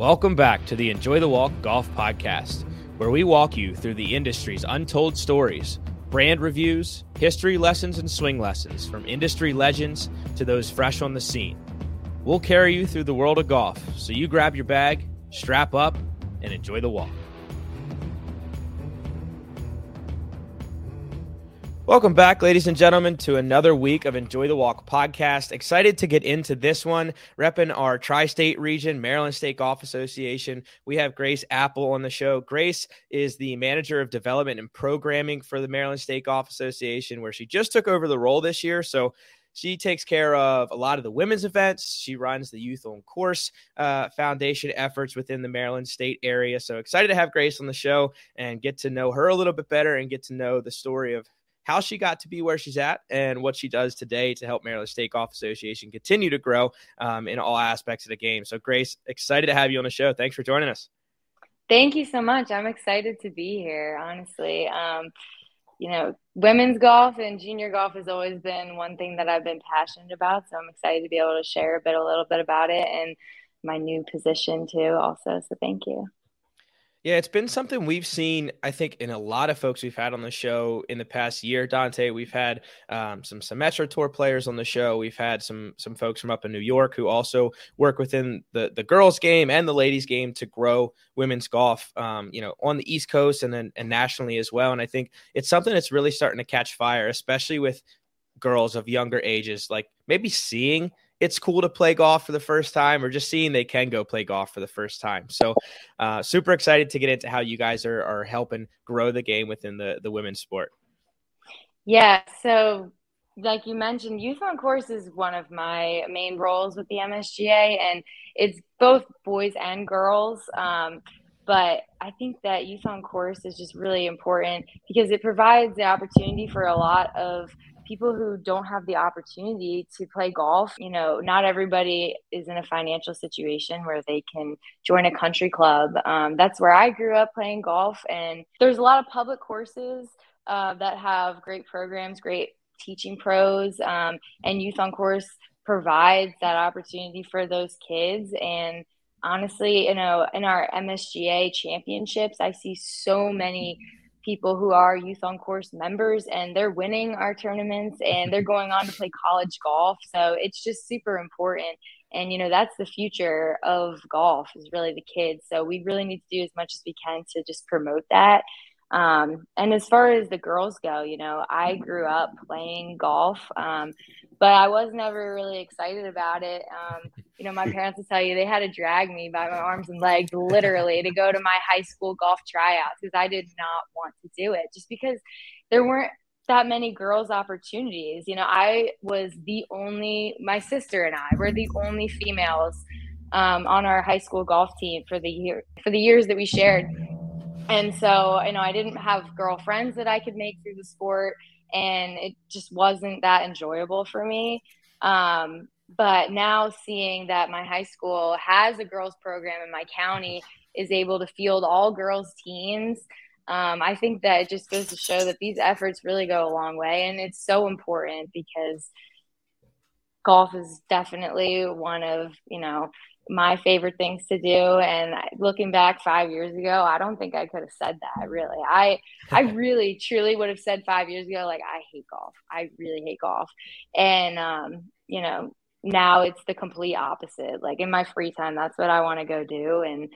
Welcome back to the Enjoy the Walk Golf Podcast, where we walk you through the industry's untold stories, brand reviews, history lessons, and swing lessons from industry legends to those fresh on the scene. We'll carry you through the world of golf, so you grab your bag, strap up, and enjoy the walk. Welcome back, ladies and gentlemen, to another week of Enjoy the Walk podcast. Excited to get into this one, repping our tri state region, Maryland State Golf Association. We have Grace Appel on the show. Grace is the manager of development and programming for the Maryland State Golf Association, where she just took over the role this year. So she takes care of a lot of the women's events. She runs the Youth on Course uh, Foundation efforts within the Maryland State area. So excited to have Grace on the show and get to know her a little bit better and get to know the story of how she got to be where she's at and what she does today to help Maryland State Golf Association continue to grow um, in all aspects of the game. So, Grace, excited to have you on the show. Thanks for joining us. Thank you so much. I'm excited to be here, honestly. Um, you know, women's golf and junior golf has always been one thing that I've been passionate about. So I'm excited to be able to share a bit, a little bit about it and my new position too, also. So thank you. Yeah, it's been something we've seen, I think, in a lot of folks we've had on the show in the past year. Dante, we've had um, some Symetra Tour players on the show. We've had some some folks from up in New York who also work within the the girls' game and the ladies' game to grow women's golf, um, you know, on the East Coast and then and nationally as well. And I think it's something that's really starting to catch fire, especially with girls of younger ages, like maybe seeing it's cool to play golf for the first time or just seeing they can go play golf for the first time. So, uh, super excited to get into how you guys are, are helping grow the game within the, the women's sport. Yeah. So, like you mentioned, Youth on Course is one of my main roles with the MSGA, and it's both boys and girls. Um, but I think that Youth on Course is just really important because it provides the opportunity for a lot of people who don't have the opportunity to play golf, you know, not everybody is in a financial situation where they can join a country club. Um, that's where I grew up playing golf, and there's a lot of public courses uh, that have great programs, great teaching pros, um, and Youth on Course provides that opportunity for those kids. And honestly, you know, in our MSGA championships, I see so many people who are youth on course members and they're winning our tournaments and they're going on to play college golf. So it's just super important. And you know that's the future of golf is really the kids. So we really need to do as much as we can to just promote that um, and as far as the girls go you know i grew up playing golf um, but I was never really excited about it. Um, you know, my parents will tell you they had to drag me by my arms and legs literally to go to my high school golf tryouts because I did not want to do it just because there weren't that many girls opportunities. You know, I was the only, my sister and I were the only females um, on our high school golf team for the year, for the years that we shared. And so, you know, I didn't have girlfriends that I could make through the sport and it just wasn't that enjoyable for me. Um, but now seeing that my high school has a girls program and my county is able to field all girls teams, um, I think that it just goes to show that these efforts really go a long way, and it's so important because golf is definitely one of you know my favorite things to do. And looking back 5 years ago I don't think I could have said that really. I I really truly would have said 5 years ago like I hate golf. I really hate golf. And um you know now it's the complete opposite. Like in my free time that's what I want to go do. And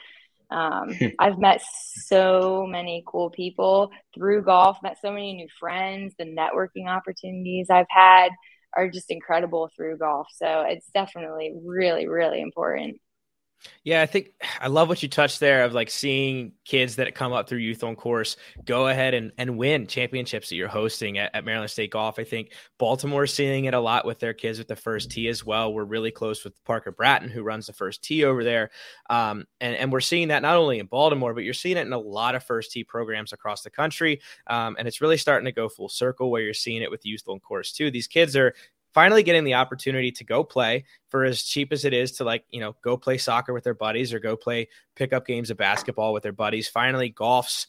um, I've met so many cool people through golf, met so many new friends, the networking opportunities I've had are just incredible through golf. So it's definitely really, really important. Yeah, I think I love what you touched there of like seeing kids that come up through youth on course go ahead and, and win championships that you're hosting at, at Maryland State Golf. I think Baltimore's seeing it a lot with their kids with the first tee as well. We're really close with Parker Bratton, who runs the first tee over there. Um, and, and we're seeing that not only in Baltimore, but you're seeing it in a lot of first tee programs across the country. Um, and it's really starting to go full circle where you're seeing it with youth on course too. These kids are finally getting the opportunity to go play for as cheap as it is to like you know go play soccer with their buddies or go play pickup games of basketball with their buddies. Finally golf's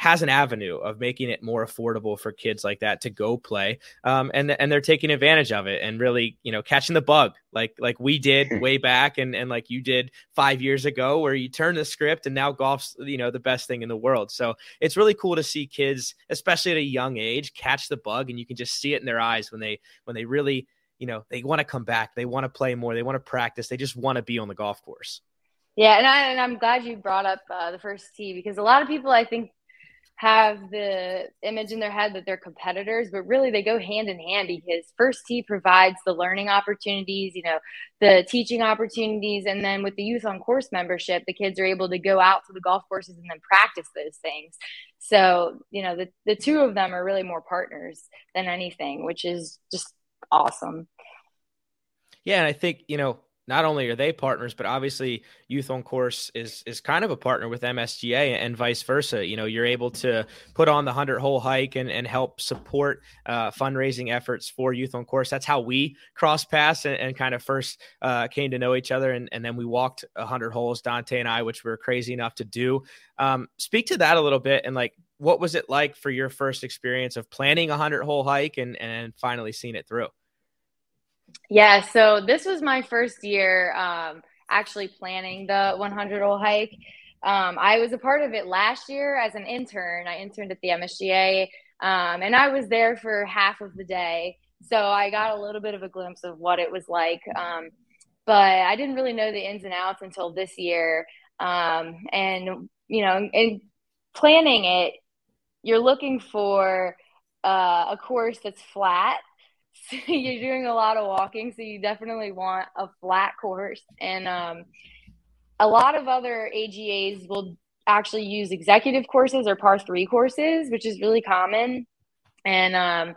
has an avenue of making it more affordable for kids like that to go play. Um, and and they're taking advantage of it and really, you know, catching the bug like like we did hmm. way back and and like you did five years ago, where you turn the script and now golf's you know the best thing in the world. So it's really cool to see kids, especially at a young age, catch the bug, and you can just see it in their eyes when they when they really you know they want to come back, they want to play more, they want to practice, they just want to be on the golf course. Yeah, and, I, and I'm glad you brought up uh, the first tee because a lot of people I think have the image in their head that they're competitors, but really they go hand in hand because First Tee provides the learning opportunities, you know, the teaching opportunities. And then with the youth on course membership, the kids are able to go out to the golf courses and then practice those things. So, you know, the, the two of them are really more partners than anything, which is just awesome. Yeah. And I think, you know, not only are they partners, but obviously Youth on Course is is kind of a partner with MSGA and vice versa. You know, you're able to put on the hundred hole hike and, and help support uh, fundraising efforts for Youth on Course. That's how we cross paths and, and kind of first uh, came to know each other, and, and then we walked hundred holes, Dante and I, which we are crazy enough to do. Um, speak to that a little bit, and like, what was it like for your first experience of planning a hundred hole hike and and finally seeing it through? Yeah, so this was my first year um, actually planning the 100 hole hike. Um, I was a part of it last year as an intern. I interned at the MSGA, um, and I was there for half of the day. So I got a little bit of a glimpse of what it was like. Um, but I didn't really know the ins and outs until this year. Um, and, you know, in planning it, you're looking for uh, a course that's flat you're doing a lot of walking, so you definitely want a flat course. And um, a lot of other AGAs will actually use executive courses or par three courses, which is really common. And um,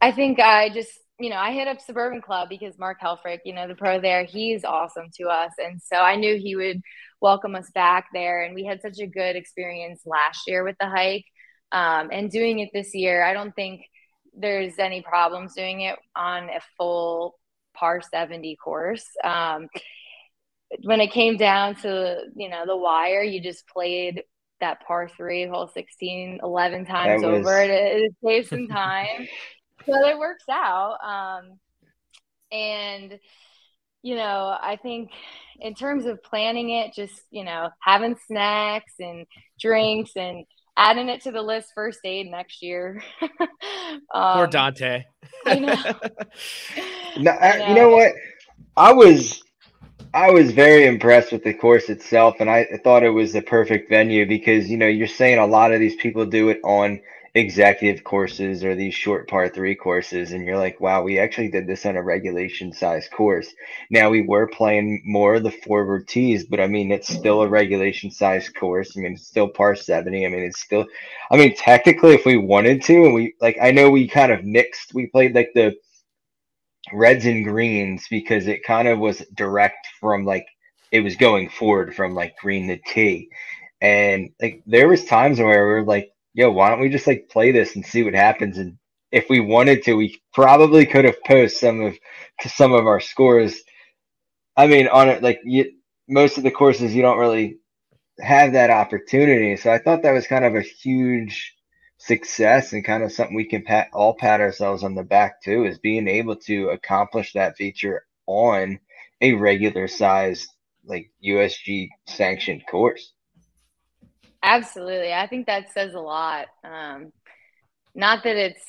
I think I just, you know, I hit up Suburban Club because Mark Helfrich, you know, the pro there, he's awesome to us. And so I knew he would welcome us back there. And we had such a good experience last year with the hike. Um, and doing it this year, I don't think there's any problems doing it on a full par 70 course. Um, when it came down to, you know, the wire, you just played that par three, hole 16, 11 times was... over to, to save some time. so it works out. Um, and, you know, I think in terms of planning it, just, you know, having snacks and drinks and adding it to the list first aid next year. um, Poor Dante. I know. no, I, know. You know what? I was I was very impressed with the course itself, and I thought it was the perfect venue because you know you're saying a lot of these people do it on executive courses or these short par three courses and you're like wow we actually did this on a regulation size course. Now we were playing more of the forward tees but i mean it's still a regulation size course. I mean it's still par 70 i mean it's still i mean technically if we wanted to and we like i know we kind of mixed we played like the reds and greens because it kind of was direct from like it was going forward from like green to tee. And like there was times where we are like yo, why don't we just like play this and see what happens? And if we wanted to, we probably could have posted some of to some of our scores. I mean, on it like you, most of the courses you don't really have that opportunity. So I thought that was kind of a huge success and kind of something we can pat all pat ourselves on the back too is being able to accomplish that feature on a regular sized like USG sanctioned course. Absolutely. I think that says a lot. Um, not that it's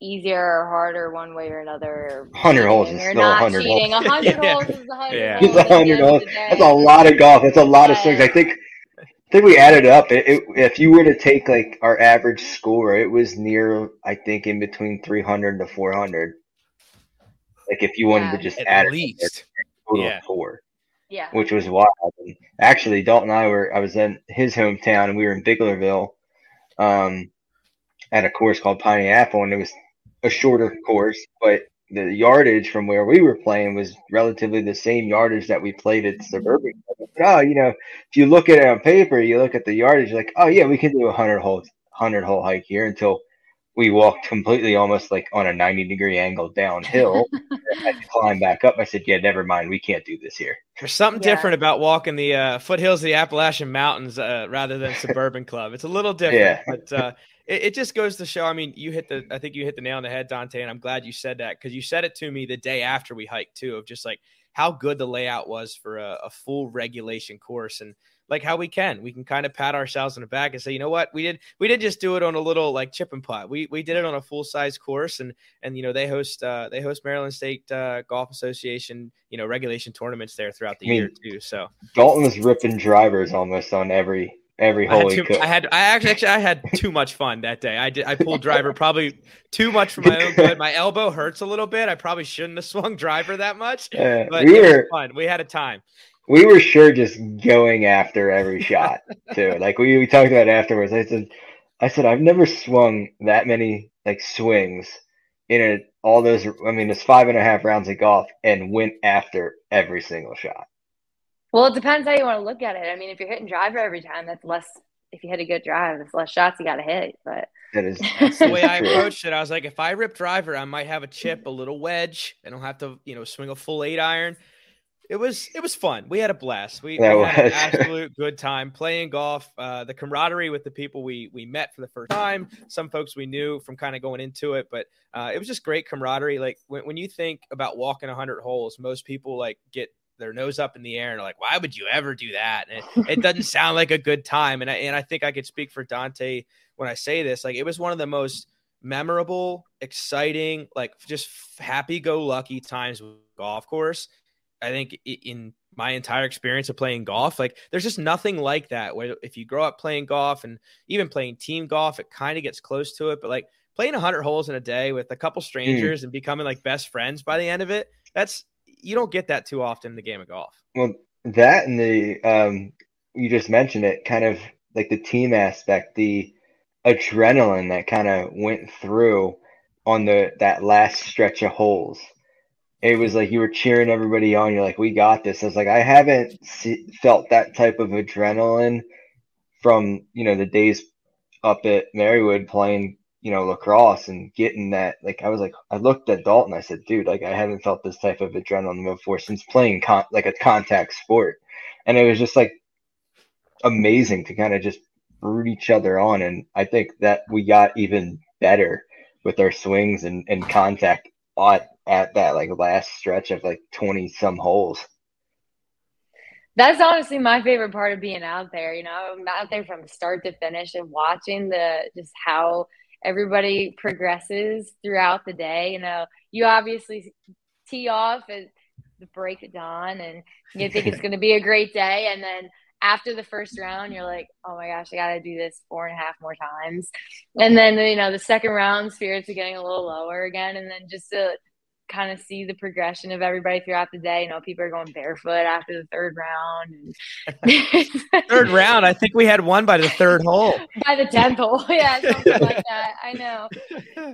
easier or harder one way or another. 100 holes is still 100 cheating. holes. 100 yeah. holes is 100 yeah. holes. 100 holes. That's a lot of golf. That's a lot yeah. of swings. I think I think we added up. It, it, if you were to take like our average score, it was near, I think, in between 300 to 400. Like if you wanted yeah. to just At add least. it, total yeah. four. Yeah. Which was wild. Actually, Dalton and I were, I was in his hometown and we were in Biglerville um, at a course called Piney Apple, and it was a shorter course, but the yardage from where we were playing was relatively the same yardage that we played at Suburban. Oh, you know, if you look at it on paper, you look at the yardage, like, oh yeah, we can do a hundred hole hundred hole hike here until we walked completely almost like on a 90 degree angle downhill. I had to climb back up. I said, Yeah, never mind. We can't do this here. There's something yeah. different about walking the uh, foothills of the Appalachian Mountains uh, rather than Suburban Club. It's a little different, yeah. but uh, it, it, just goes to show. I mean, you hit the, I think you hit the nail on the head, Dante, and I'm glad you said that because you said it to me the day after we hiked too, of just like how good the layout was for a, a full regulation course. And like how we can. We can kind of pat ourselves in the back and say, you know what, we did we did just do it on a little like chip and putt. We we did it on a full size course, and and you know they host uh, they host Maryland State uh, Golf Association you know regulation tournaments there throughout the I mean, year too. So Dalton was ripping drivers almost on every every hole. I had, too, I had I actually, actually I had too much fun that day. I did I pulled driver probably too much for my own good. My elbow hurts a little bit. I probably shouldn't have swung driver that much. But we were, fun. We had a time we were sure just going after every shot too. Like we, we talked about afterwards. I said, I said I've never swung that many like swings in a, all those. I mean, it's five and a half rounds of golf and went after every single shot. Well, it depends how you want to look at it. I mean, if you're hitting driver every time, that's less. If you hit a good drive, it's less shots you got to hit. But that is that's the way I approached it. I was like, if I rip driver, I might have a chip, a little wedge. and I don't have to, you know, swing a full eight iron it was it was fun. We had a blast. We, we had an absolute good time playing golf. Uh, the camaraderie with the people we we met for the first time. Some folks we knew from kind of going into it, but uh, it was just great camaraderie. Like when, when you think about walking 100 holes, most people like get their nose up in the air and are like, "Why would you ever do that?" And it, it doesn't sound like a good time. And I and I think I could speak for Dante when I say this. Like it was one of the most memorable, exciting, like just happy-go-lucky times with golf course I think in my entire experience of playing golf, like there's just nothing like that. Where if you grow up playing golf and even playing team golf, it kind of gets close to it. But like playing 100 holes in a day with a couple hmm. strangers mm. and becoming like best friends by the end of it, that's you don't get that too often in the game of golf. Well, that and the um, you just mentioned it, kind of like the team aspect, the adrenaline that kind of went through on the that last stretch of holes it was like you were cheering everybody on. You're like, we got this. I was like, I haven't see, felt that type of adrenaline from you know the days up at Marywood playing you know lacrosse and getting that. Like I was like, I looked at Dalton. I said, dude, like I haven't felt this type of adrenaline before since playing con- like a contact sport, and it was just like amazing to kind of just root each other on. And I think that we got even better with our swings and, and contact at at that like last stretch of like 20 some holes. That's honestly my favorite part of being out there. You know, I'm out there from start to finish and watching the just how everybody progresses throughout the day. You know, you obviously tee off at the break of dawn and you think it's going to be a great day. And then after the first round, you're like, oh my gosh, I got to do this four and a half more times. And then, you know, the second round, spirits are getting a little lower again. And then just to kind of see the progression of everybody throughout the day. You know, people are going barefoot after the third round. Third round, I think we had one by the third hole. By the tenth hole, yeah, something like that. I know.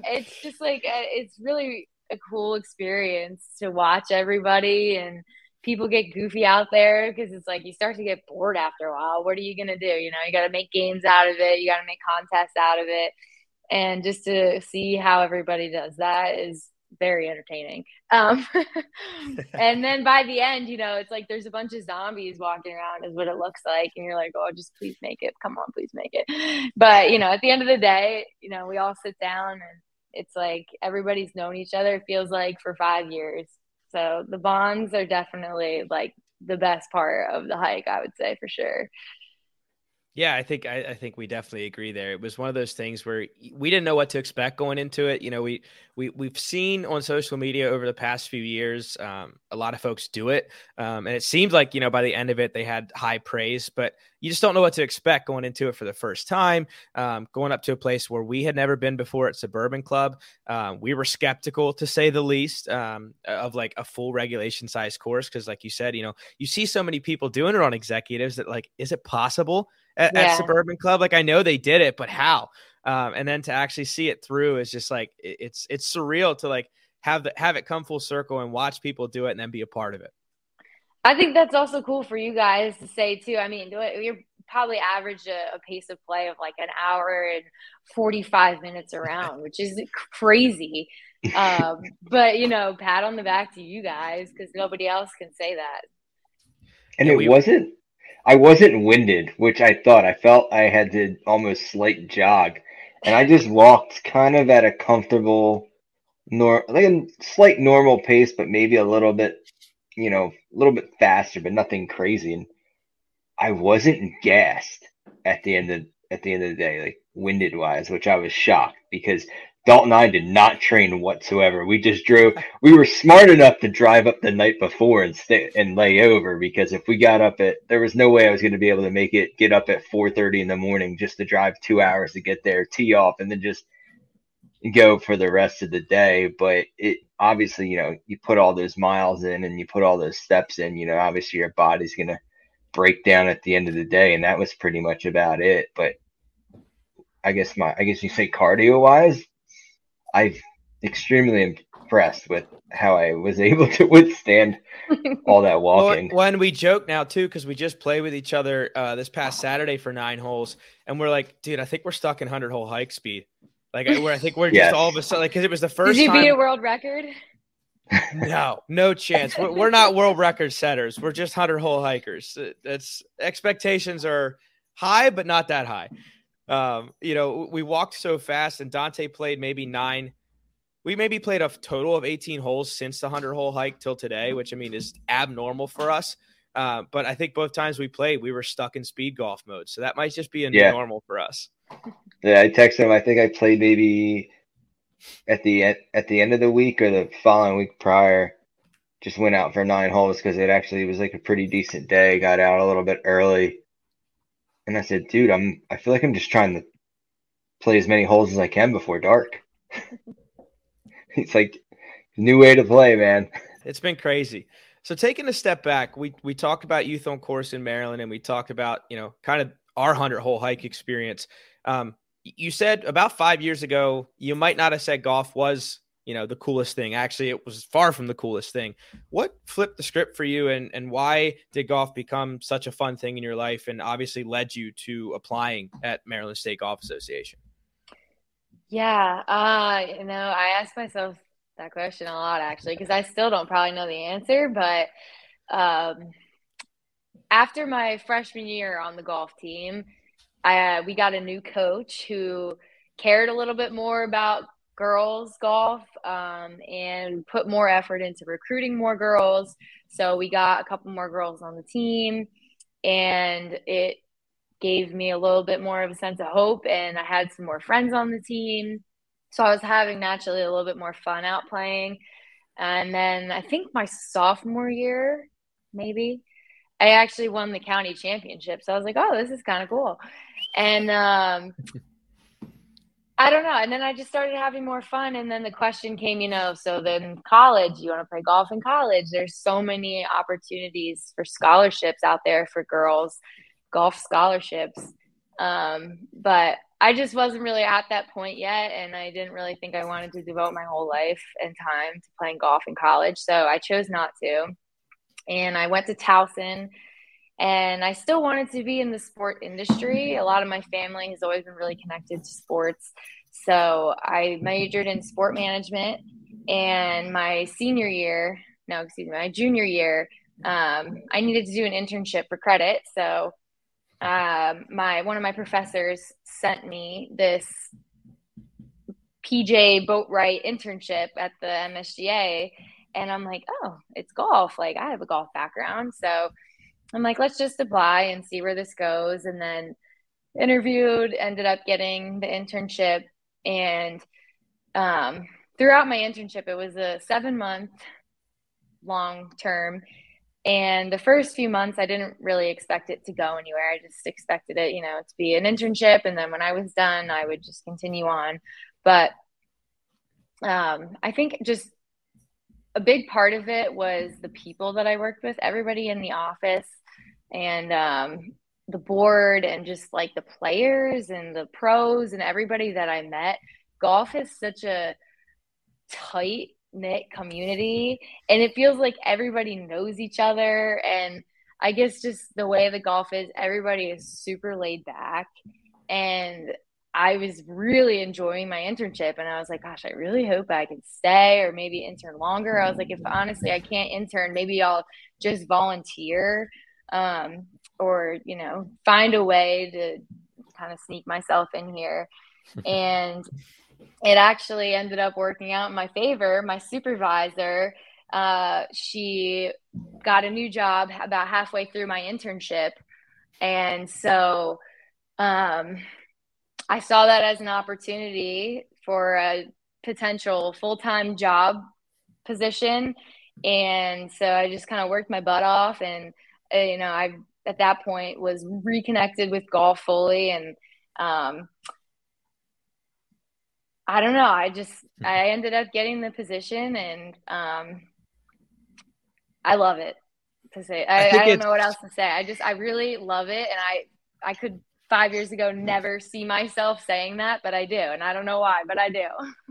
It's just like uh, it's really a cool experience to watch everybody and people get goofy out there because it's like you start to get bored after a while. What are you gonna do? You know, you got to make games out of it. You got to make contests out of it. And just to see how everybody does that is very entertaining. Um, and then by the end, you know, it's like there's a bunch of zombies walking around, is what it looks like. And you're like, oh, just please make it. Come on, please make it. But, you know, at the end of the day, you know, we all sit down and it's like everybody's known each other, it feels like for five years. So the bonds are definitely like the best part of the hike, I would say for sure. Yeah, I think I, I, think we definitely agree there. It was one of those things where we didn't know what to expect going into it. You know, we we we've seen on social media over the past few years um, a lot of folks do it, um, and it seemed like you know by the end of it they had high praise, but you just don't know what to expect going into it for the first time. Um, going up to a place where we had never been before at Suburban Club, um, we were skeptical to say the least um, of like a full regulation size course because, like you said, you know, you see so many people doing it on executives that like, is it possible? At, yeah. at Suburban Club. Like I know they did it, but how? Um, and then to actually see it through is just like it, it's it's surreal to like have the have it come full circle and watch people do it and then be a part of it. I think that's also cool for you guys to say too. I mean, you're probably averaged a, a, pace of play of like an hour and 45 minutes around, which is crazy. Um, but you know, pat on the back to you guys because nobody else can say that. And it we, wasn't, I wasn't winded, which I thought. I felt I had to almost slight jog, and I just walked kind of at a comfortable, nor like a slight normal pace, but maybe a little bit, you know, a little bit faster, but nothing crazy. And I wasn't gassed at the end of at the end of the day, like winded wise, which I was shocked because Dalton and I did not train whatsoever. We just drove. We were smart enough to drive up the night before and stay and lay over because if we got up at, there was no way I was going to be able to make it. Get up at four thirty in the morning just to drive two hours to get there, tee off, and then just go for the rest of the day. But it obviously, you know, you put all those miles in and you put all those steps in. You know, obviously your body's going to break down at the end of the day, and that was pretty much about it. But I guess my, I guess you say cardio wise I'm extremely impressed with how I was able to withstand all that walking. Well, when we joke now too, because we just played with each other uh, this past Saturday for nine holes, and we're like, dude, I think we're stuck in hundred hole hike speed. Like, where I think we're just all of a sudden, like, because it was the first. Did you time... beat a world record? no, no chance. We're, we're not world record setters. We're just hundred hole hikers. That's expectations are high, but not that high. Um, you know, we walked so fast, and Dante played maybe nine. We maybe played a total of 18 holes since the 100 hole hike till today, which I mean is abnormal for us. Uh, but I think both times we played, we were stuck in speed golf mode. So that might just be a yeah. normal for us. Yeah, I texted him. I think I played maybe at the at the end of the week or the following week prior. Just went out for nine holes because it actually was like a pretty decent day. Got out a little bit early and I said, dude, I'm I feel like I'm just trying to play as many holes as I can before dark. it's like new way to play, man. It's been crazy. So taking a step back, we we talked about youth on course in Maryland, and we talked about you know kind of our hundred hole hike experience. Um, you said about five years ago, you might not have said golf was you know the coolest thing. Actually it was far from the coolest thing. What flipped the script for you and and why did golf become such a fun thing in your life and obviously led you to applying at maryland state golf association? Yeah uh you know i ask myself that question a lot actually because i still don't probably know the answer but um after my freshman year on the golf team I, uh, we got a new coach who cared a little bit more about girls golf um, and put more effort into recruiting more girls. So we got a couple more girls on the team, and it gave me a little bit more of a sense of hope. And I had some more friends on the team. So I was having naturally a little bit more fun out playing. And then I think my sophomore year, maybe, I actually won the county championship. So I was like, oh, this is kind of cool. And um, I don't know. And then I just started having more fun. And then the question came, you know, so then college, you want to play golf in college? There's so many opportunities for scholarships out there for girls, golf scholarships. Um, but I just wasn't really at that point yet. And I didn't really think I wanted to devote my whole life and time to playing golf in college. So I chose not to. And I went to Towson and I still wanted to be in the sport industry. A lot of my family has always been really connected to sports. So I majored in sport management. And my senior year, no, excuse me, my junior year, um, I needed to do an internship for credit. So um, my one of my professors sent me this PJ Boatwright internship at the MSGA. And I'm like, oh, it's golf. Like I have a golf background. So I'm like, let's just apply and see where this goes. And then interviewed, ended up getting the internship. And um, throughout my internship, it was a seven month long term. And the first few months, I didn't really expect it to go anywhere. I just expected it, you know, to be an internship. And then when I was done, I would just continue on. But um, I think just a big part of it was the people that I worked with, everybody in the office and um, the board, and just like the players and the pros and everybody that I met. Golf is such a tight knit community, and it feels like everybody knows each other. And I guess just the way the golf is, everybody is super laid back. And I was really enjoying my internship and I was like, gosh, I really hope I can stay or maybe intern longer. I was like, if honestly I can't intern, maybe I'll just volunteer um, or, you know, find a way to kind of sneak myself in here. and it actually ended up working out in my favor. My supervisor, uh, she got a new job about halfway through my internship. And so, um, I saw that as an opportunity for a potential full time job position. And so I just kind of worked my butt off. And, uh, you know, I, at that point, was reconnected with golf fully. And, um, I don't know. I just, I ended up getting the position and, um, I love it to say. I, I, I don't know what else to say. I just, I really love it. And I, I could five years ago never see myself saying that, but I do. And I don't know why, but I do.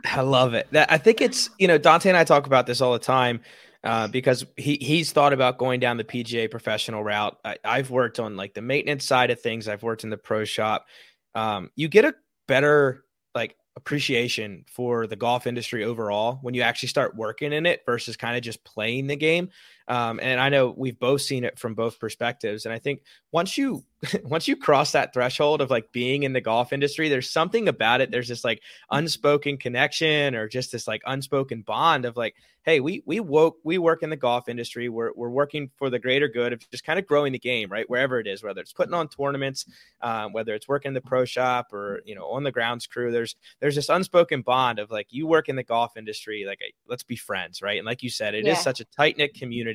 I love it. I think it's, you know, Dante and I talk about this all the time uh, because he, he's thought about going down the PGA professional route. I, have worked on like the maintenance side of things, I've worked in the pro shop. Um, you get a better like appreciation for the golf industry overall when you actually start working in it versus kind of just playing the game. Um, and I know we've both seen it from both perspectives. And I think once you once you cross that threshold of like being in the golf industry, there's something about it. There's this like unspoken connection or just this like unspoken bond of like, hey, we we woke we work in the golf industry. We're we're working for the greater good of just kind of growing the game, right? Wherever it is, whether it's putting on tournaments, um, whether it's working the pro shop or you know on the grounds crew. There's there's this unspoken bond of like you work in the golf industry, like let's be friends, right? And like you said, it yeah. is such a tight knit community.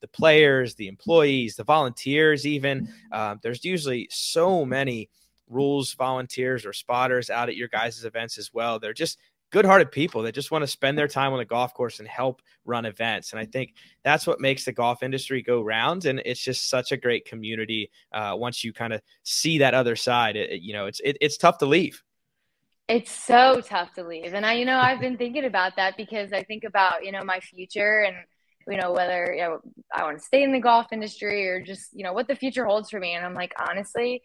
The players, the employees, the volunteers, even um, there's usually so many rules volunteers or spotters out at your guys' events as well. They're just good-hearted people that just want to spend their time on the golf course and help run events. And I think that's what makes the golf industry go round. And it's just such a great community. Uh, once you kind of see that other side, it, it, you know, it's it, it's tough to leave. It's so tough to leave, and I, you know, I've been thinking about that because I think about you know my future and you know whether you know I want to stay in the golf industry or just you know what the future holds for me. And I'm like, honestly,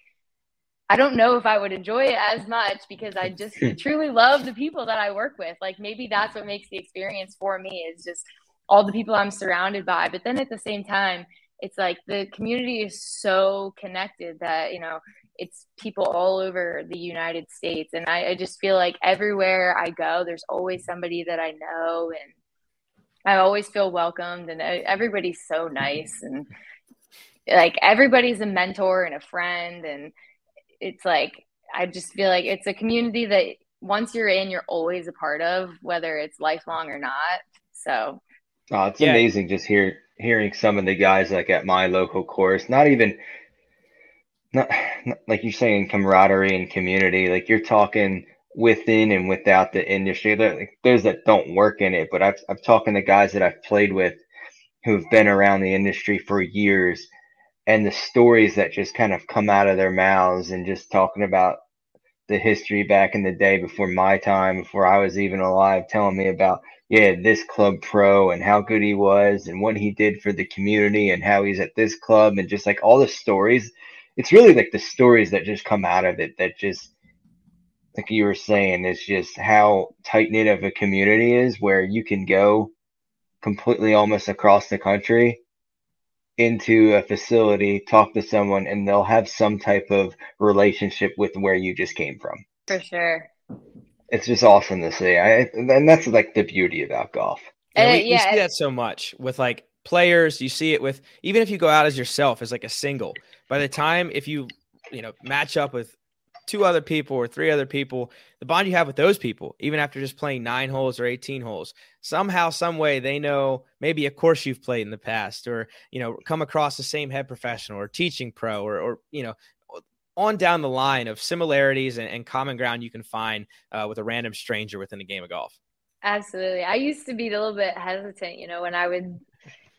I don't know if I would enjoy it as much because I just truly love the people that I work with. Like maybe that's what makes the experience for me is just all the people I'm surrounded by. But then at the same time, it's like the community is so connected that, you know, it's people all over the United States. And I, I just feel like everywhere I go, there's always somebody that I know and I always feel welcomed and everybody's so nice and like everybody's a mentor and a friend and it's like I just feel like it's a community that once you're in, you're always a part of, whether it's lifelong or not. So, oh, it's yeah. amazing just hear hearing some of the guys like at my local course. Not even not, not like you're saying camaraderie and community. Like you're talking within and without the industry. Those that don't work in it, but I've I've talking to guys that I've played with who've been around the industry for years and the stories that just kind of come out of their mouths and just talking about the history back in the day before my time, before I was even alive, telling me about, yeah, this club pro and how good he was and what he did for the community and how he's at this club and just like all the stories. It's really like the stories that just come out of it that just, like you were saying, is just how tight knit of a community is where you can go completely almost across the country into a facility, talk to someone, and they'll have some type of relationship with where you just came from. For sure. It's just awesome to see. I, and that's like the beauty about golf. Yeah, we, uh, yeah, we see that so much with like players. You see it with even if you go out as yourself as like a single. By the time if you you know match up with two other people or three other people, the bond you have with those people, even after just playing nine holes or 18 holes, somehow, some way they know maybe a course you've played in the past or, you know, come across the same head professional or teaching pro or, or you know, on down the line of similarities and, and common ground you can find uh, with a random stranger within a game of golf. Absolutely. I used to be a little bit hesitant, you know, when I would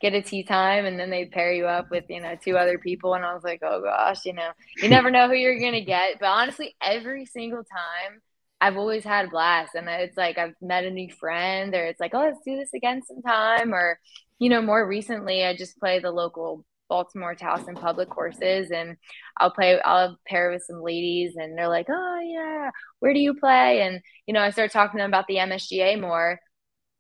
get a tee time and then they'd pair you up with you know two other people and i was like oh gosh you know you never know who you're gonna get but honestly every single time i've always had a blast and it's like i've met a new friend or it's like oh let's do this again sometime or you know more recently i just play the local Baltimore Towson public courses, and I'll play. I'll pair with some ladies, and they're like, "Oh yeah, where do you play?" And you know, I start talking to them about the MSGA more,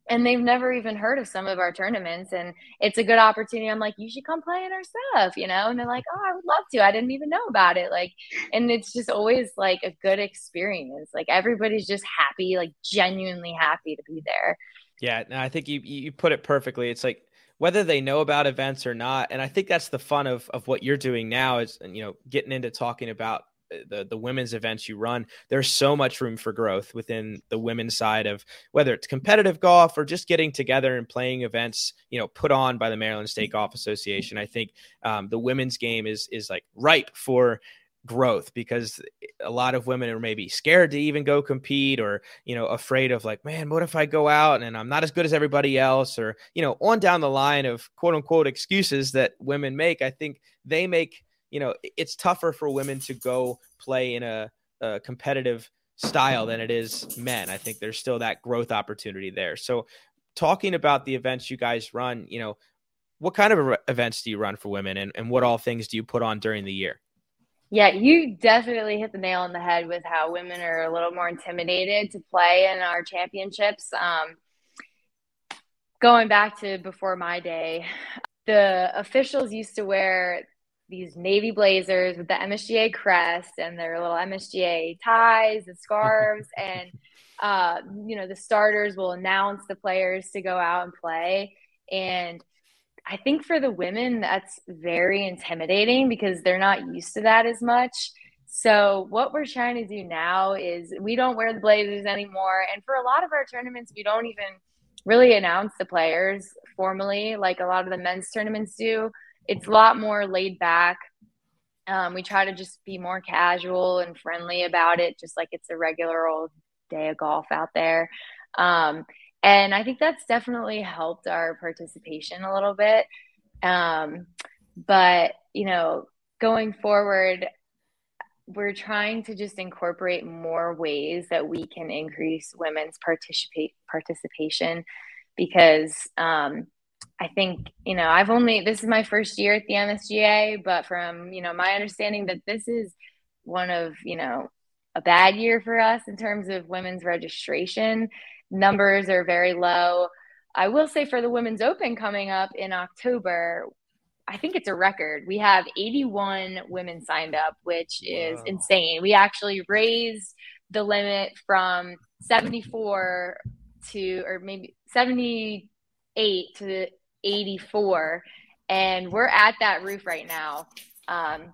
and they've never even heard of some of our tournaments and it's a good opportunity. I'm like you should come play in our stuff you know? And they're like oh i would love to. I didn't even know about it. Like and it's just always like a good experience. Like everybody's just happy like genuinely happy to be there. Yeah i think you you put it perfectly. It's like whether they know about events or not and i think that's the fun of of what you're doing now is you know getting into talking about the the women's events you run there's so much room for growth within the women's side of whether it's competitive golf or just getting together and playing events you know put on by the maryland state golf association. I think um, the women's game is is like ripe for growth because a lot of women are maybe scared to even go compete or you know afraid of like man what if i go out and i'm not as good as everybody else? or you know on down the line of quote unquote excuses that women make i think they make you know, it's tougher for women to go play in a, a competitive style than it is men. I think there's still that growth opportunity there. So, talking about the events you guys run, you know, what kind of events do you run for women and, and what all things do you put on during the year? Yeah, you definitely hit the nail on the head with how women are a little more intimidated to play in our championships. Um, going back to before my day, the officials used to wear these navy blazers with the MSGA crest and their little MSGA ties and scarves. And uh, you know the starters will announce the players to go out and play. And I think for the women that's very intimidating because they're not used to that as much. So what we're trying to do now is we don't wear the blazers anymore. And for a lot of our tournaments we don't even really announce the players formally like a lot of the men's tournaments do it's a lot more laid back. Um, we try to just be more casual and friendly about it, just like it's a regular old day of golf out there. Um, and I think that's definitely helped our participation a little bit. Um, but, you know, going forward, we're trying to just incorporate more ways that we can increase women's participate participation because um, I think, you know, I've only, this is my first year at the MSGA, but from, you know, my understanding that this is one of, you know, a bad year for us in terms of women's registration. Numbers are very low. I will say for the Women's Open coming up in October, I think it's a record. We have 81 women signed up, which is wow. insane. We actually raised the limit from 74 to, or maybe 78 to 84 and we're at that roof right now. Um,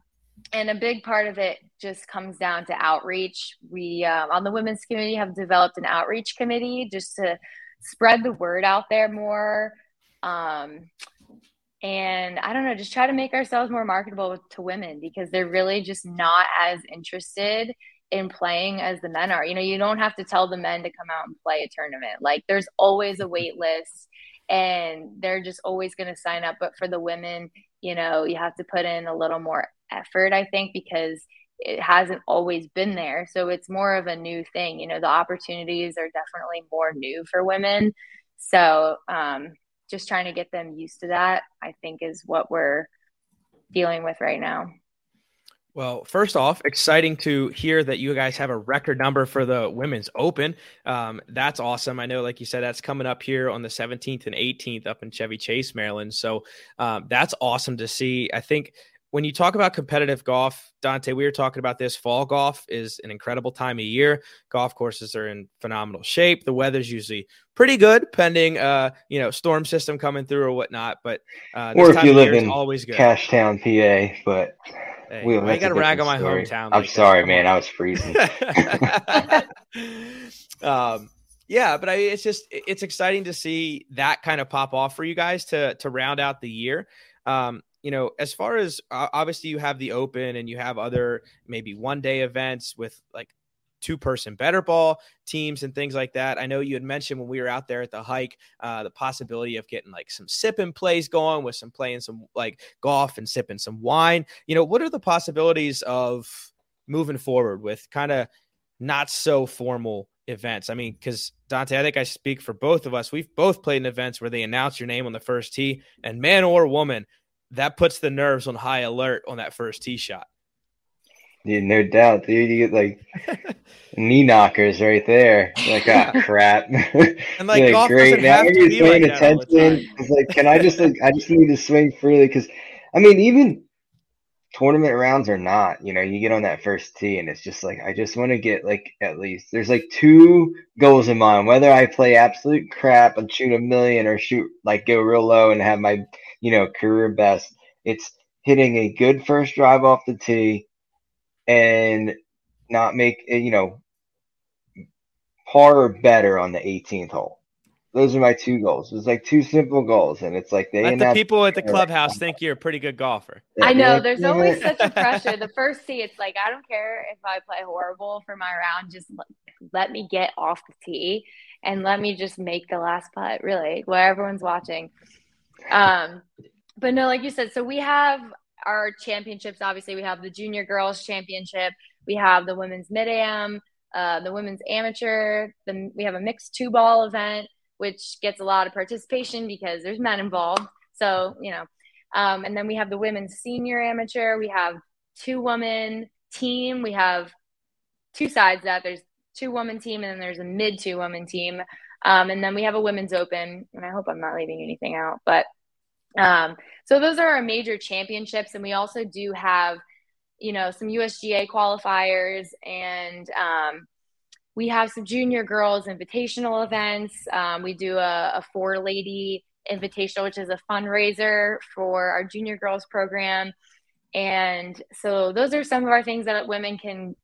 and a big part of it just comes down to outreach. We uh, on the women's committee have developed an outreach committee just to spread the word out there more. Um, and i don't know just try to make ourselves more marketable to women because they're really just not as interested in playing as the men are. You know you don't have to tell the men to come out and play a tournament. Like there's always a wait list and they're just always going to sign up. But for the women, you know, you have to put in a little more effort, I think, because it hasn't always been there. So it's more of a new thing. You know, the opportunities are definitely more new for women. So um, just trying to get them used to that, I think, is what we're dealing with right now. Well, first off, exciting to hear that you guys have a record number for the women's open. Um, that's awesome. I know, like you said, that's coming up here on the 17th and 18th up in Chevy Chase, Maryland. So um, that's awesome to see. I think when you talk about competitive golf, Dante, we were talking about this. Fall golf is an incredible time of year. Golf courses are in phenomenal shape. The weather's usually pretty good, pending uh, you know, storm system coming through or whatnot. But uh, or if you live in always good. Cashtown, PA, but Hey, we, I got to rag on my story. hometown. I'm sorry, man. I was freezing. um, yeah, but I, it's just it's exciting to see that kind of pop off for you guys to to round out the year. Um, you know, as far as uh, obviously you have the open and you have other maybe one day events with like two person better ball teams and things like that. I know you had mentioned when we were out there at the hike, uh, the possibility of getting like some sipping plays going with some playing some like golf and sipping some wine. You know, what are the possibilities of moving forward with kind of not so formal events? I mean, because Dante, I think I speak for both of us. We've both played in events where they announce your name on the first tee, and man or woman, that puts the nerves on high alert on that first tee shot. Dude, no doubt, dude. You get like knee knockers right there. Like, oh crap. and like, golf great. Now everybody's paying like attention. It's like, can I just like, I just need to swing freely because, I mean, even tournament rounds or not, you know, you get on that first tee and it's just like, I just want to get like at least there's like two goals in mind. Whether I play absolute crap and shoot a million or shoot like go real low and have my, you know, career best. It's hitting a good first drive off the tee and not make eh, you know par or better on the 18th hole. Those are my two goals. It's like two simple goals, and it's like they let the people at the clubhouse think you're a pretty good golfer. I know. There's always such a pressure. The first tee, it's like I don't care if I play horrible for my round. Just let me get off the tee and let me just make the last putt. Really, where everyone's watching. Um, but no, like you said, so we have our championships. Obviously, we have the junior girls championship. We have the women's mid am, uh, the women's amateur. The, we have a mixed two ball event, which gets a lot of participation because there's men involved. So you know, um, and then we have the women's senior amateur. We have two woman team. We have two sides that there's two woman team and then there's a mid two woman team. Um, and then we have a women's open, and I hope I'm not leaving anything out, but um, so those are our major championships, and we also do have, you know, some USGA qualifiers, and um, we have some junior girls invitational events. Um, we do a, a four lady invitational, which is a fundraiser for our junior girls program. And so those are some of our things that women can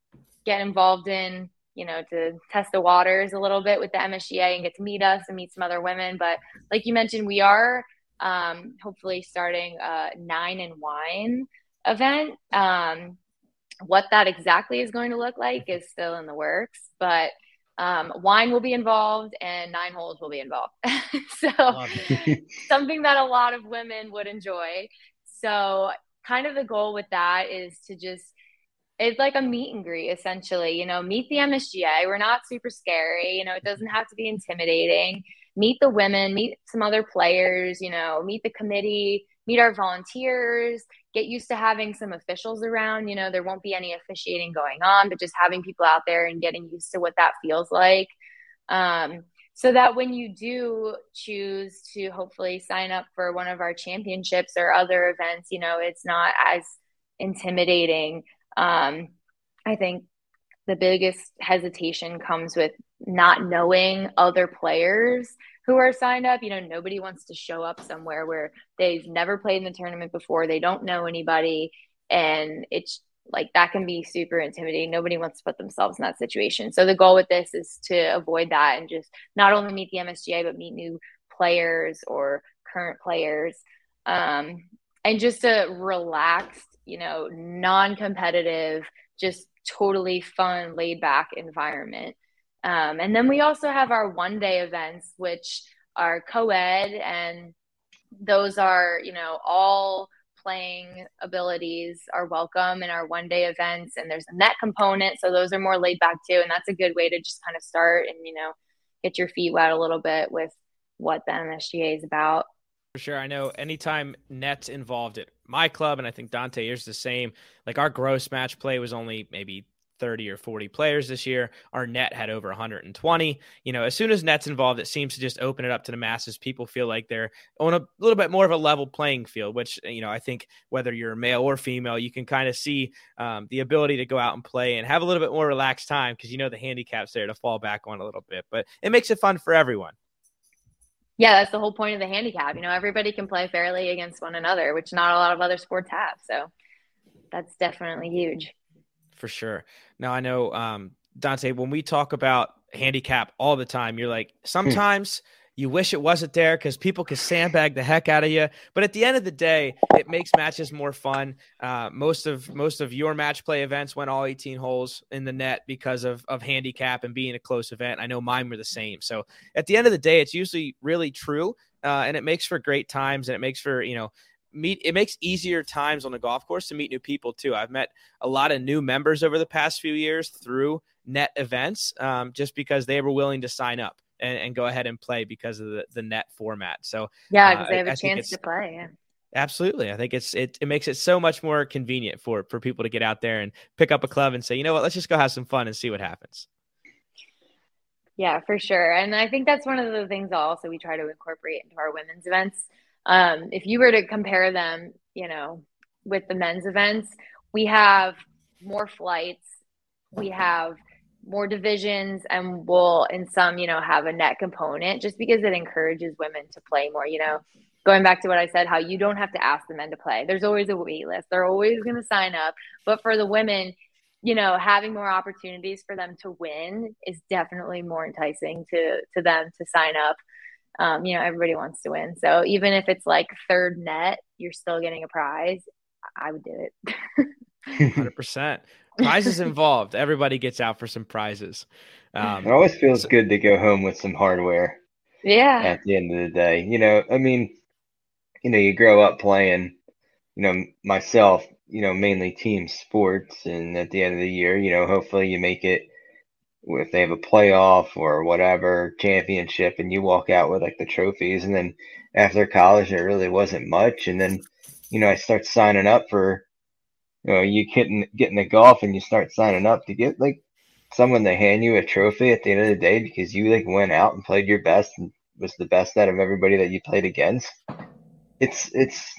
get involved in, you know, to test the waters a little bit with the MSGA and get to meet us and meet some other women. But like you mentioned, we are um, hopefully starting a nine and wine event. Um, what that exactly is going to look like is still in the works, but um, wine will be involved and nine holes will be involved. so, something that a lot of women would enjoy. So, kind of the goal with that is to just it's like a meet and greet essentially you know meet the msga we're not super scary you know it doesn't have to be intimidating meet the women, meet some other players, you know, meet the committee, meet our volunteers, get used to having some officials around. You know, there won't be any officiating going on, but just having people out there and getting used to what that feels like. Um, so that when you do choose to hopefully sign up for one of our championships or other events, you know, it's not as intimidating. Um, I think the biggest hesitation comes with not knowing other players who are signed up. You know, nobody wants to show up somewhere where they've never played in the tournament before, they don't know anybody, and it's like that can be super intimidating. Nobody wants to put themselves in that situation. So the goal with this is to avoid that and just not only meet the MSGA but meet new players or current players, um, and just a relaxed, you know, non-competitive, just totally fun, laid back environment. Um, and then we also have our one day events, which are co ed, and those are, you know, all playing abilities are welcome in our one day events. And there's a net component. So those are more laid back too. And that's a good way to just kind of start and, you know, get your feet wet a little bit with what the MSGA is about. For sure. I know anytime net's involved at my club, and I think Dante, is the same. Like our gross match play was only maybe 30 or 40 players this year. Our net had over 120. You know, as soon as net's involved, it seems to just open it up to the masses. People feel like they're on a little bit more of a level playing field, which, you know, I think whether you're male or female, you can kind of see um, the ability to go out and play and have a little bit more relaxed time because, you know, the handicap's there to fall back on a little bit, but it makes it fun for everyone. Yeah, that's the whole point of the handicap. You know, everybody can play fairly against one another, which not a lot of other sports have. So that's definitely huge for sure. Now I know um, Dante, when we talk about handicap all the time, you're like hmm. You wish it wasn't there because people can sandbag the heck out of you. But at the end of the day, it makes matches more fun. Uh, most of most of your match play events went all 18 holes in the net because of of handicap and being a close event. I know mine were the same. So at the end of the day, it's usually really true, uh, and it makes for great times and it makes for you know meet it makes easier times on the golf course to meet new people too i've met a lot of new members over the past few years through net events um, just because they were willing to sign up and, and, go ahead and play because of the, the net format so yeah because uh, they have a chance to play yeah. Absolutely. I think it's it, it makes it so much more convenient for for people to get out there and pick up a club and say, you know what, let's just go have some fun and see what happens. Yeah, for sure. And I think that's one of the things also we try to incorporate into our women's events. Um, if you were to compare them, you know, with the men's events, we have more flights, we have more divisions, and we'll in some, you know, have a net component just because it encourages women to play more, you know going back to what I said, how you don't have to ask the men to play. There's always a wait list. They're always going to sign up. But for the women, you know, having more opportunities for them to win is definitely more enticing to to them to sign up. Um, you know, everybody wants to win. So even if it's like third net, you're still getting a prize. I would do it. Hundred percent. Prizes involved. Everybody gets out for some prizes. Um, it always feels so, good to go home with some hardware. Yeah. At the end of the day, you know, I mean, you know, you grow up playing, you know, myself, you know, mainly team sports. And at the end of the year, you know, hopefully you make it if they have a playoff or whatever championship and you walk out with like the trophies. And then after college, it really wasn't much. And then, you know, I start signing up for, you know, you getting, getting the golf and you start signing up to get like someone to hand you a trophy at the end of the day because you like went out and played your best and was the best out of everybody that you played against it's it's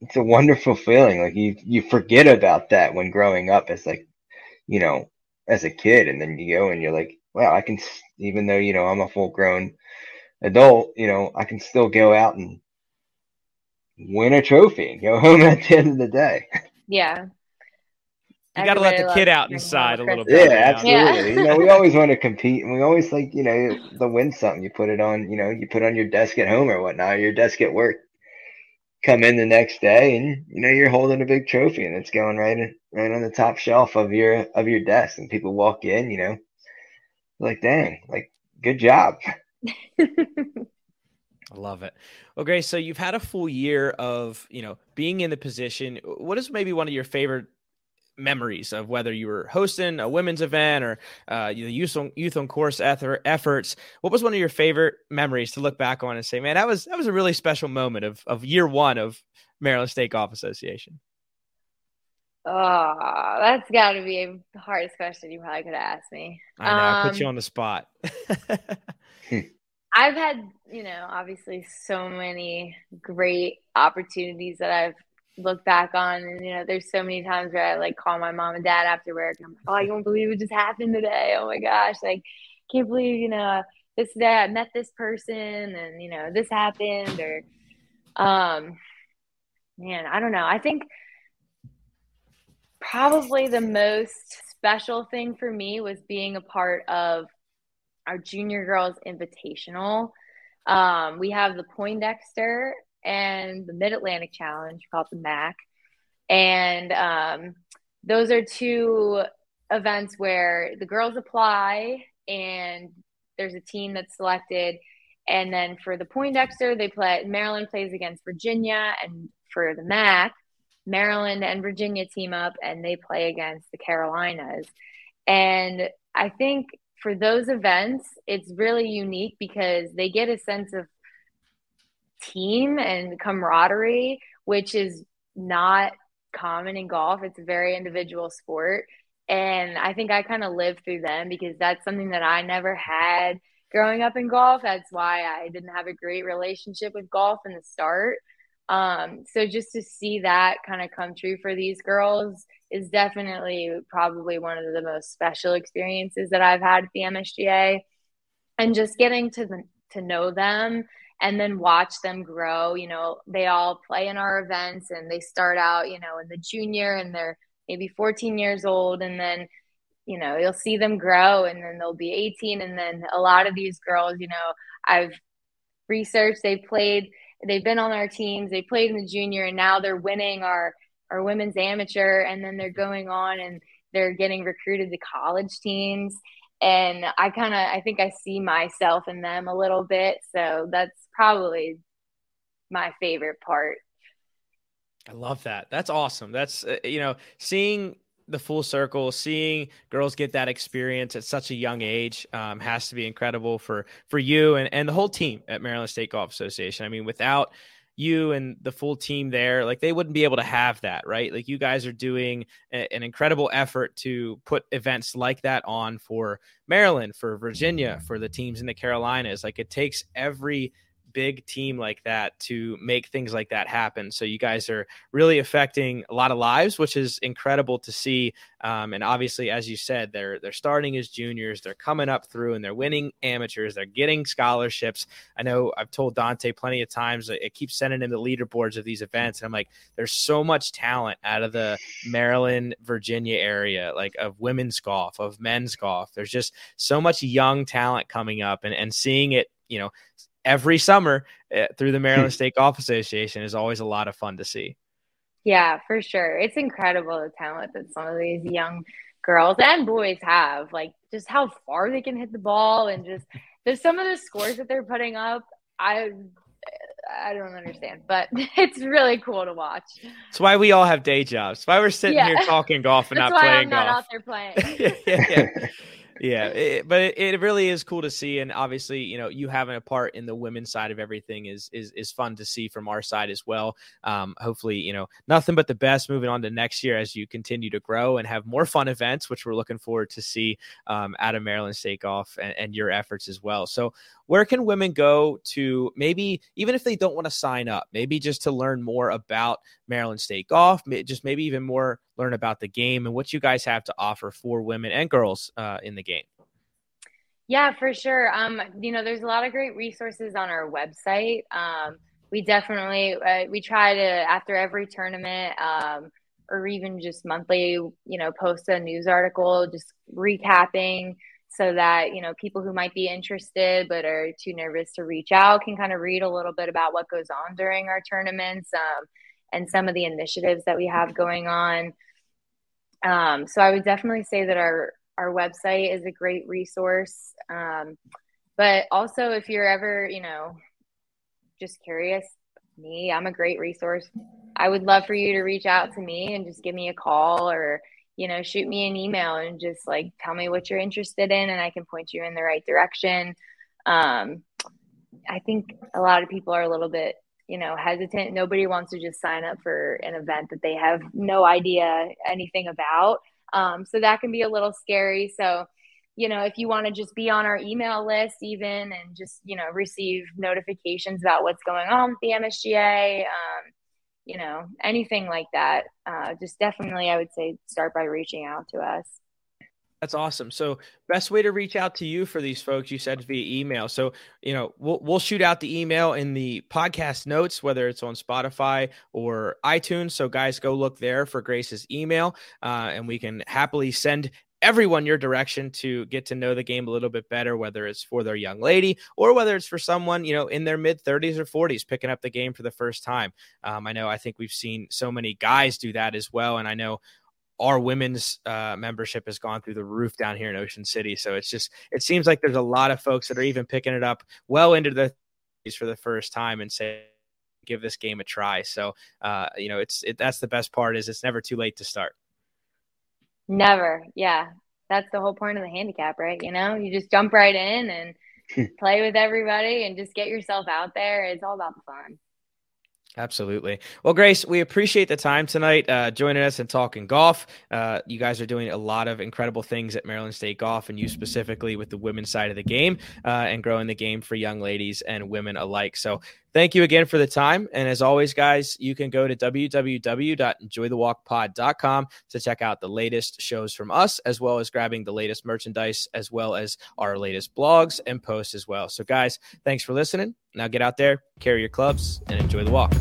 it's a wonderful feeling. Like you you forget about that when growing up as like you know as a kid, and then you go and you're like, wow, I can even though you know I'm a full grown adult, you know I can still go out and win a trophy and go home at the end of the day. Yeah. You got to let the kid out inside a little bit. Yeah, absolutely. Yeah. you know, we always want to compete, and we always like, you know, the win something. You put it on, you know, you put on your desk at home or whatnot, your desk at work come in the next day and you know you're holding a big trophy and it's going right in, right on the top shelf of your of your desk and people walk in you know like dang like good job I love it. Okay, so you've had a full year of, you know, being in the position. What is maybe one of your favorite memories of whether you were hosting a women's event or uh, the youth on, youth on course efforts. What was one of your favorite memories to look back on and say, man, that was that was a really special moment of of year one of Maryland State Golf Association? Oh, that's got to be the hardest question you probably could ask me. I know, um, I put you um, on the spot. I've had, you know, obviously so many great opportunities that I've looked back on and you know there's so many times where I like call my mom and dad after work and I'm like, oh I can't believe it just happened today. Oh my gosh like can't believe you know this day I met this person and you know this happened or um man I don't know. I think probably the most special thing for me was being a part of our junior girls invitational um, we have the Poindexter and the Mid Atlantic Challenge, called the MAC. And um, those are two events where the girls apply and there's a team that's selected. And then for the Poindexter, they play Maryland plays against Virginia, and for the MAC, Maryland and Virginia team up and they play against the Carolinas. And I think for those events, it's really unique because they get a sense of team and camaraderie, which is not common in golf. It's a very individual sport. And I think I kind of lived through them because that's something that I never had growing up in golf. That's why I didn't have a great relationship with golf in the start. Um, so just to see that kind of come true for these girls is definitely probably one of the most special experiences that I've had at the MSGA. And just getting to the, to know them and then watch them grow. You know, they all play in our events and they start out, you know, in the junior and they're maybe 14 years old. And then, you know, you'll see them grow and then they'll be 18. And then a lot of these girls, you know, I've researched, they've played, they've been on our teams, they played in the junior, and now they're winning our, our women's amateur. And then they're going on and they're getting recruited to college teams and I kind of I think I see myself in them a little bit. So that's probably my favorite part. I love that. That's awesome. That's uh, you know seeing the full circle, seeing girls get that experience at such a young age um, has to be incredible for for you and and the whole team at Maryland State Golf Association. I mean, without you and the full team there, like they wouldn't be able to have that, right? Like you guys are doing a, an incredible effort to put events like that on for Maryland, for Virginia, for the teams in the Carolinas. Like it takes every big team like that to make things like that happen. So you guys are really affecting a lot of lives, which is incredible to see. Um, and obviously, as you said, they're they're starting as juniors, they're coming up through, and they're winning amateurs. They're getting scholarships. I know I've told Dante plenty of times. It keeps sending him the leaderboards of these events, and I'm like, there's so much talent out of the Maryland, Virginia area, like of women's golf, of men's golf. There's just so much young talent coming up, and and seeing it you know every summer uh, through the Maryland State Golf Association is always a lot of fun to see. Yeah, for sure. It's incredible the talent that some of these young girls and boys have. Like just how far they can hit the ball and just there's some of the scores that they're putting up. I I don't understand, but it's really cool to watch. That's why we all have day jobs. That's why we're sitting yeah. here talking golf and not playing I'm golf. Not out there playing. yeah, yeah yeah, it, but it, it, really is cool to see, and obviously, you know, you having a part in the women's side of everything is is is fun to see from our side as well. Um, hopefully, you know, nothing but the best moving on to next year as you continue to grow and have more fun events, which we're looking forward to see um, out of Maryland State Golf and, and your efforts as well. So, where can women go to maybe even if they don't want to sign up, maybe just to learn more about Maryland State Golf, just maybe even more learn about the game and what you guys have to offer for women and girls uh, in the game? Yeah, for sure. Um, you know, there's a lot of great resources on our website. Um, we definitely uh, we try to after every tournament um, or even just monthly, you know, post a news article just recapping so that you know people who might be interested but are too nervous to reach out can kind of read a little bit about what goes on during our tournaments um, and some of the initiatives that we have going on. Um, so I would definitely say that our our website is a great resource. Um, but also, if you're ever, you know, just curious, me, I'm a great resource. I would love for you to reach out to me and just give me a call or, you know, shoot me an email and just like tell me what you're interested in and I can point you in the right direction. Um, I think a lot of people are a little bit you know hesitant. Nobody wants to just sign up for an event that they have no idea anything about. Um, so that can be a little scary. So you know if you want to just be on our email list even and just you know receive notifications about what's going on with the msga um, you know anything like that uh, just definitely i would say start by reaching out to us that's awesome. So, best way to reach out to you for these folks, you said via email. So, you know, we'll we'll shoot out the email in the podcast notes, whether it's on Spotify or iTunes. So, guys, go look there for Grace's email, uh, and we can happily send everyone your direction to get to know the game a little bit better, whether it's for their young lady or whether it's for someone, you know, in their mid 30s or 40s picking up the game for the first time. Um, I know I think we've seen so many guys do that as well. And I know our women's uh, membership has gone through the roof down here in Ocean City. So it's just it seems like there's a lot of folks that are even picking it up well into the for the first time and say give this game a try. So uh, you know it's it, that's the best part is it's never too late to start. Never, yeah. That's the whole point of the handicap, right? You know, you just jump right in and play with everybody and just get yourself out there. It's all about the fun. Absolutely. Well, Grace, we appreciate the time tonight uh, joining us and talking golf. Uh, you guys are doing a lot of incredible things at Maryland State Golf, and you specifically with the women's side of the game uh, and growing the game for young ladies and women alike. So, thank you again for the time. And as always, guys, you can go to www.enjoythewalkpod.com to check out the latest shows from us, as well as grabbing the latest merchandise, as well as our latest blogs and posts as well. So, guys, thanks for listening. Now get out there, carry your clubs, and enjoy the walk.